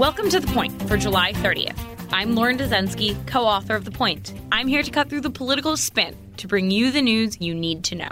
Welcome to The Point for July 30th. I'm Lauren Dezenski, co author of The Point. I'm here to cut through the political spin to bring you the news you need to know.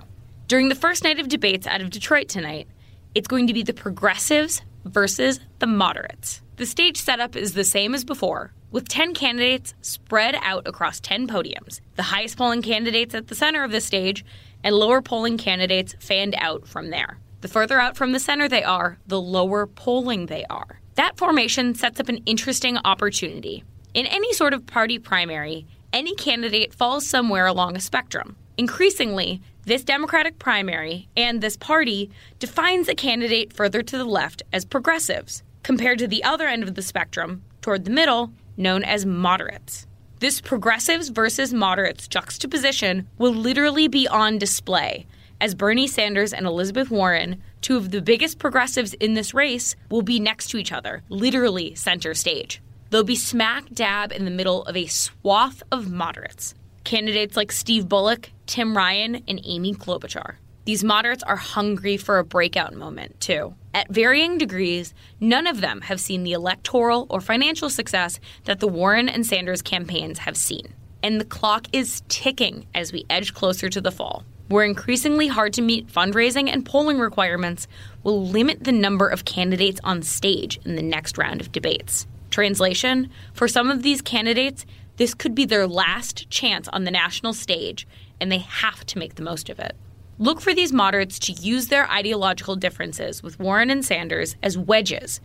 During the first night of debates out of Detroit tonight, it's going to be the progressives versus the moderates. The stage setup is the same as before, with 10 candidates spread out across 10 podiums. The highest polling candidates at the center of the stage, and lower polling candidates fanned out from there. The further out from the center they are, the lower polling they are. That formation sets up an interesting opportunity. In any sort of party primary, any candidate falls somewhere along a spectrum. Increasingly, this Democratic primary and this party defines a candidate further to the left as progressives, compared to the other end of the spectrum, toward the middle, known as moderates. This progressives versus moderates juxtaposition will literally be on display as Bernie Sanders and Elizabeth Warren, two of the biggest progressives in this race, will be next to each other, literally center stage. They'll be smack dab in the middle of a swath of moderates. Candidates like Steve Bullock, Tim Ryan, and Amy Klobuchar. These moderates are hungry for a breakout moment, too. At varying degrees, none of them have seen the electoral or financial success that the Warren and Sanders campaigns have seen. And the clock is ticking as we edge closer to the fall, where increasingly hard to meet fundraising and polling requirements will limit the number of candidates on stage in the next round of debates. Translation For some of these candidates, this could be their last chance on the national stage, and they have to make the most of it. Look for these moderates to use their ideological differences with Warren and Sanders as wedges,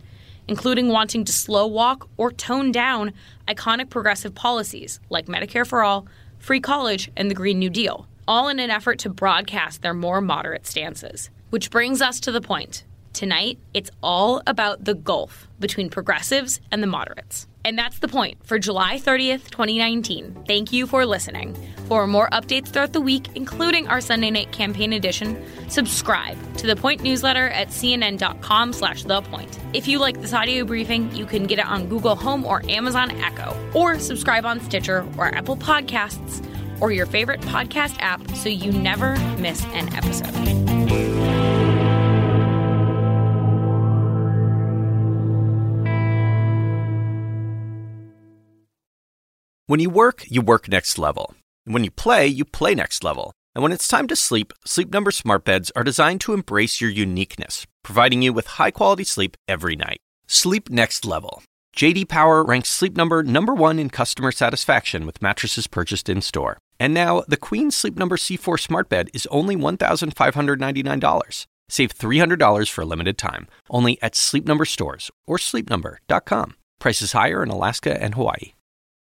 including wanting to slow walk or tone down iconic progressive policies like Medicare for All, free college, and the Green New Deal, all in an effort to broadcast their more moderate stances. Which brings us to the point. Tonight, it's all about the gulf between progressives and the moderates. And that's the point for July 30th, 2019. Thank you for listening. For more updates throughout the week, including our Sunday night campaign edition, subscribe to the Point newsletter at cnn.com slash the point. If you like this audio briefing, you can get it on Google Home or Amazon Echo, or subscribe on Stitcher or Apple Podcasts or your favorite podcast app so you never miss an episode. When you work, you work next level. When you play, you play next level. And when it's time to sleep, Sleep Number smart beds are designed to embrace your uniqueness, providing you with high-quality sleep every night. Sleep next level. JD Power ranks Sleep Number number 1 in customer satisfaction with mattresses purchased in-store. And now, the Queen Sleep Number C4 smart bed is only $1,599. Save $300 for a limited time, only at Sleep Number stores or sleepnumber.com. Prices higher in Alaska and Hawaii.